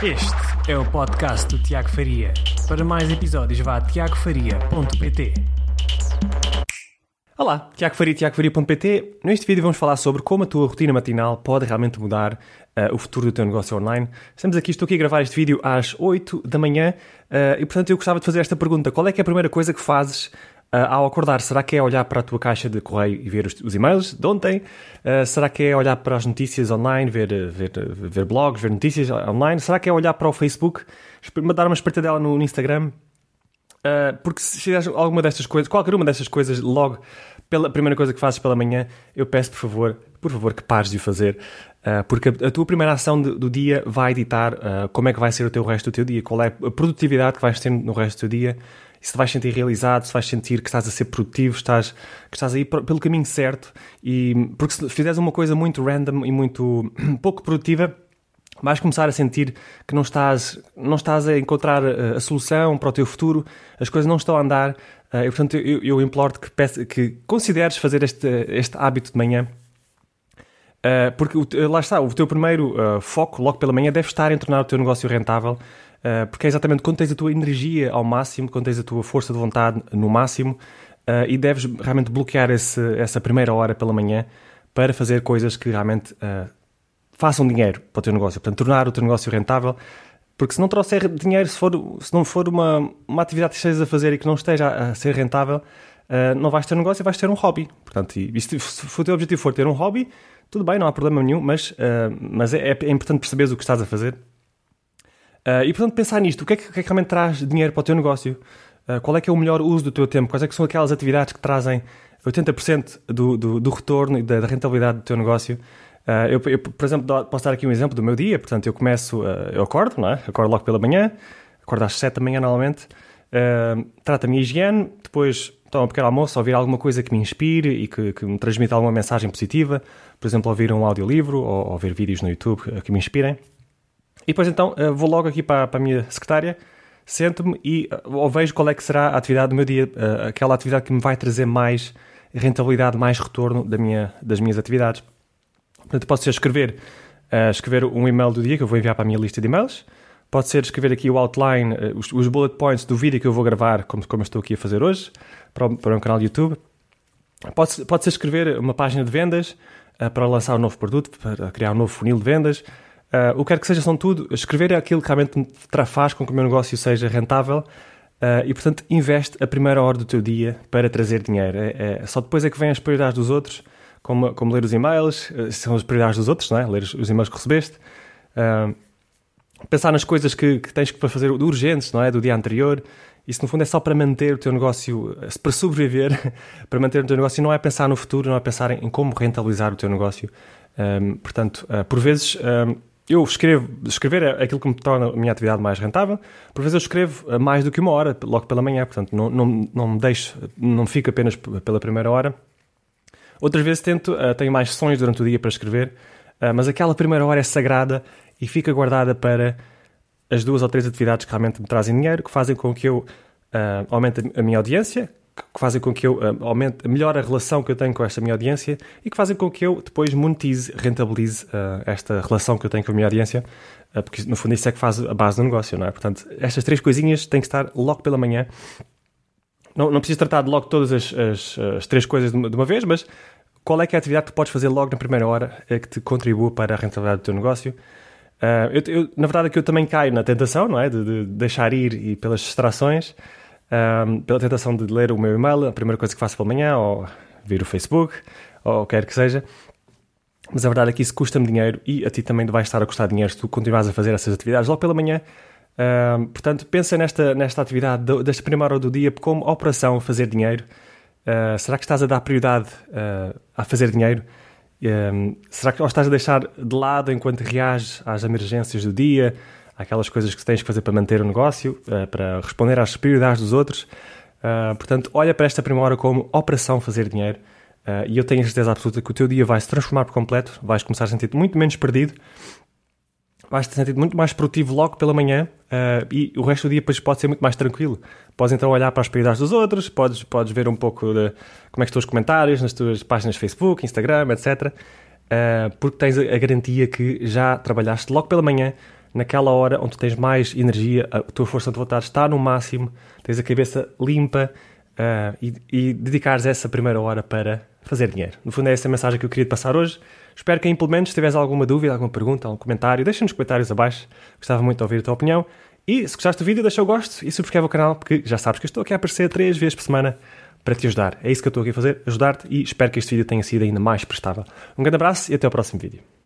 Este é o podcast do Tiago Faria. Para mais episódios, vá a tiagofaria.pt. Olá, Tiago Faria, tiagofaria.pt. Neste vídeo vamos falar sobre como a tua rotina matinal pode realmente mudar uh, o futuro do teu negócio online. Estamos aqui, estou aqui a gravar este vídeo às 8 da manhã uh, e, portanto, eu gostava de fazer esta pergunta. Qual é que é a primeira coisa que fazes ao acordar, será que é olhar para a tua caixa de correio e ver os, os e-mails de ontem? Uh, será que é olhar para as notícias online, ver, ver, ver blogs, ver notícias online? Será que é olhar para o Facebook, dar uma espreitadela no, no Instagram? Uh, porque se fizeres alguma destas coisas, qualquer uma destas coisas, logo, pela primeira coisa que fazes pela manhã, eu peço por favor, por favor, que pares de o fazer, porque a, tua primeira ação do dia vai ditar uh, como é que vai ser o teu resto do teu dia, qual é a produtividade que vais ter no resto do teu dia, se te vais sentir realizado, se vais sentir que estás a ser produtivo, estás, que estás a ir pelo caminho certo, e porque se fizeres uma coisa muito random e muito pouco produtiva, vais começar a sentir que não estás, não estás a encontrar a, a solução para o teu futuro, as coisas não estão a andar, uh, e portanto eu, eu imploro-te que, que consideres fazer este, este hábito de manhã, uh, porque lá está, o teu primeiro foco, logo pela manhã, deve estar em tornar o teu negócio rentável, uh, porque é exatamente quando tens a tua energia ao máximo, quando tens a tua força de vontade no máximo, uh, e deves realmente bloquear esse, essa primeira hora pela manhã para fazer coisas que realmente uh, façam dinheiro para o teu negócio, portanto, tornar o teu negócio rentável. Porque se não trouxer dinheiro, se, for, se não for uma, uma atividade que estejas a fazer e que não esteja a, ser rentável, não vais ter um negócio, vais ter um hobby. Portanto, e, se, se o teu objetivo for ter um hobby, tudo bem, não há problema nenhum, mas, mas é, é, importante perceberes o que estás a fazer Uh, e portanto, pensar nisto, o que, é que, o que, é que, realmente traz dinheiro para o teu negócio? Uh, qual é que é o melhor uso do teu tempo? Quais é que são aquelas atividades que trazem 80% do, do, do, retorno e da, da, rentabilidade do teu negócio? Uh, eu, eu, por exemplo, posso dar aqui um exemplo do meu dia. Portanto, eu começo, eu acordo, não é? Acordo logo pela manhã, acordo às 7 da manhã normalmente, trato a minha higiene, depois tomo um pequeno almoço, ouvir alguma coisa que me inspire e que, que me transmita alguma mensagem positiva, por exemplo, ouvir um audiolivro ou, ou ver vídeos no YouTube que me inspirem. E depois então eh, vou logo aqui para, para a minha secretária, sento-me e eh, ou vejo qual é que será a atividade do meu dia, eh, aquela atividade que me vai trazer mais rentabilidade, mais retorno da minha, das minhas atividades. Portanto, pode ser escrever, escrever um e-mail do dia que eu vou enviar para a minha lista de e-mails. Pode ser escrever aqui o outline, os, os, bullet points do vídeo que eu vou gravar, como, como estou aqui a fazer hoje, para para o canal do YouTube. Pode, pode ser escrever uma página de vendas uh, para lançar um novo produto, para criar um novo funil de vendas. Uh, o que quer que seja, são tudo. Escrever é aquilo que realmente faz com que o meu negócio seja rentável uh, e, portanto, investe a primeira hora do teu dia para trazer dinheiro. É, é, só depois é que vêm as prioridades dos outros, como, como ler os e-mails, uh, são as prioridades dos outros, não é? ler os, e-mails que recebeste. pensar nas coisas que, que tens para fazer urgentes, não é? Do dia anterior. Isso, no fundo, é só para manter o teu negócio, para sobreviver, para manter o teu negócio. Não é pensar no futuro, não é pensar em, como rentabilizar o teu negócio. Um, portanto, uh, por vezes, um, eu escrevo, escrever é aquilo que me torna a minha atividade mais rentável. Por vezes eu escrevo mais do que uma hora, logo pela manhã, portanto não, não, não me deixo, não fico apenas pela primeira hora. Outras vezes tento, uh, tenho mais sessões durante o dia para escrever, uh, mas aquela primeira hora é sagrada e fica guardada para as duas ou três atividades que realmente me trazem dinheiro, que fazem com que eu uh, aumente a minha audiência, que fazem com que eu uh, aumente, melhore a relação que eu tenho com esta minha audiência e que fazem com que eu depois monetize, rentabilize uh, esta relação que eu tenho com a minha audiência, uh, porque no fundo isso é que faz a base do negócio, não é? Portanto, estas três coisinhas têm que estar logo pela manhã. Não, não preciso tratar de logo todas as, as, as três coisas de uma, de uma, vez, mas qual é que é a atividade que podes fazer logo na primeira hora é que te contribua para a rentabilidade do teu negócio? Eu, eu, na verdade, é que eu também caio na tentação, não é? De, de deixar ir e pelas distrações um, pela tentação de ler o meu e-mail, a primeira coisa que faço pela manhã, ou vir o Facebook, ou quer que seja. Mas a verdade é que isso custa-me dinheiro e a ti também vai estar a custar dinheiro se tu continuares a fazer essas atividades logo pela manhã. Um, portanto, pensa nesta, nesta atividade desta primeira hora do dia como operação fazer dinheiro. Uh, será que estás a dar prioridade uh, a fazer dinheiro? Um, será que ou estás a deixar de lado enquanto reages às emergências do dia, aquelas coisas que tens que fazer para manter o negócio, uh, para responder às prioridades dos outros. Uh, portanto, olha para esta primeira hora como operação fazer dinheiro. Uh, e eu tenho a certeza absoluta que o teu dia vai se transformar por completo, vais começar a sentir-te muito menos perdido, vais te sentir muito mais produtivo logo pela manhã e o resto do dia depois pode ser muito mais tranquilo. Podes então olhar para as prioridades dos outros, podes, podes ver um pouco de como é que estão os comentários nas tuas páginas Facebook, Instagram, etc. porque tens a garantia que já trabalhaste logo pela manhã naquela hora onde tens mais energia, a tua força de vontade está no máximo, tens a cabeça limpa uh, e, e dedicares essa primeira hora para fazer dinheiro. No fundo é essa a mensagem que eu queria te passar hoje. Espero que implementes. Se tiveres alguma dúvida, alguma pergunta, algum comentário, deixa nos comentários abaixo. Gostava muito de ouvir a tua opinião. E se gostaste do vídeo, deixa o gosto e subscreve o canal, porque já sabes que eu estou aqui a aparecer três vezes por semana para te ajudar. É isso que eu estou aqui a fazer, ajudar-te e espero que este vídeo tenha sido ainda mais prestável. Um grande abraço e até ao próximo vídeo.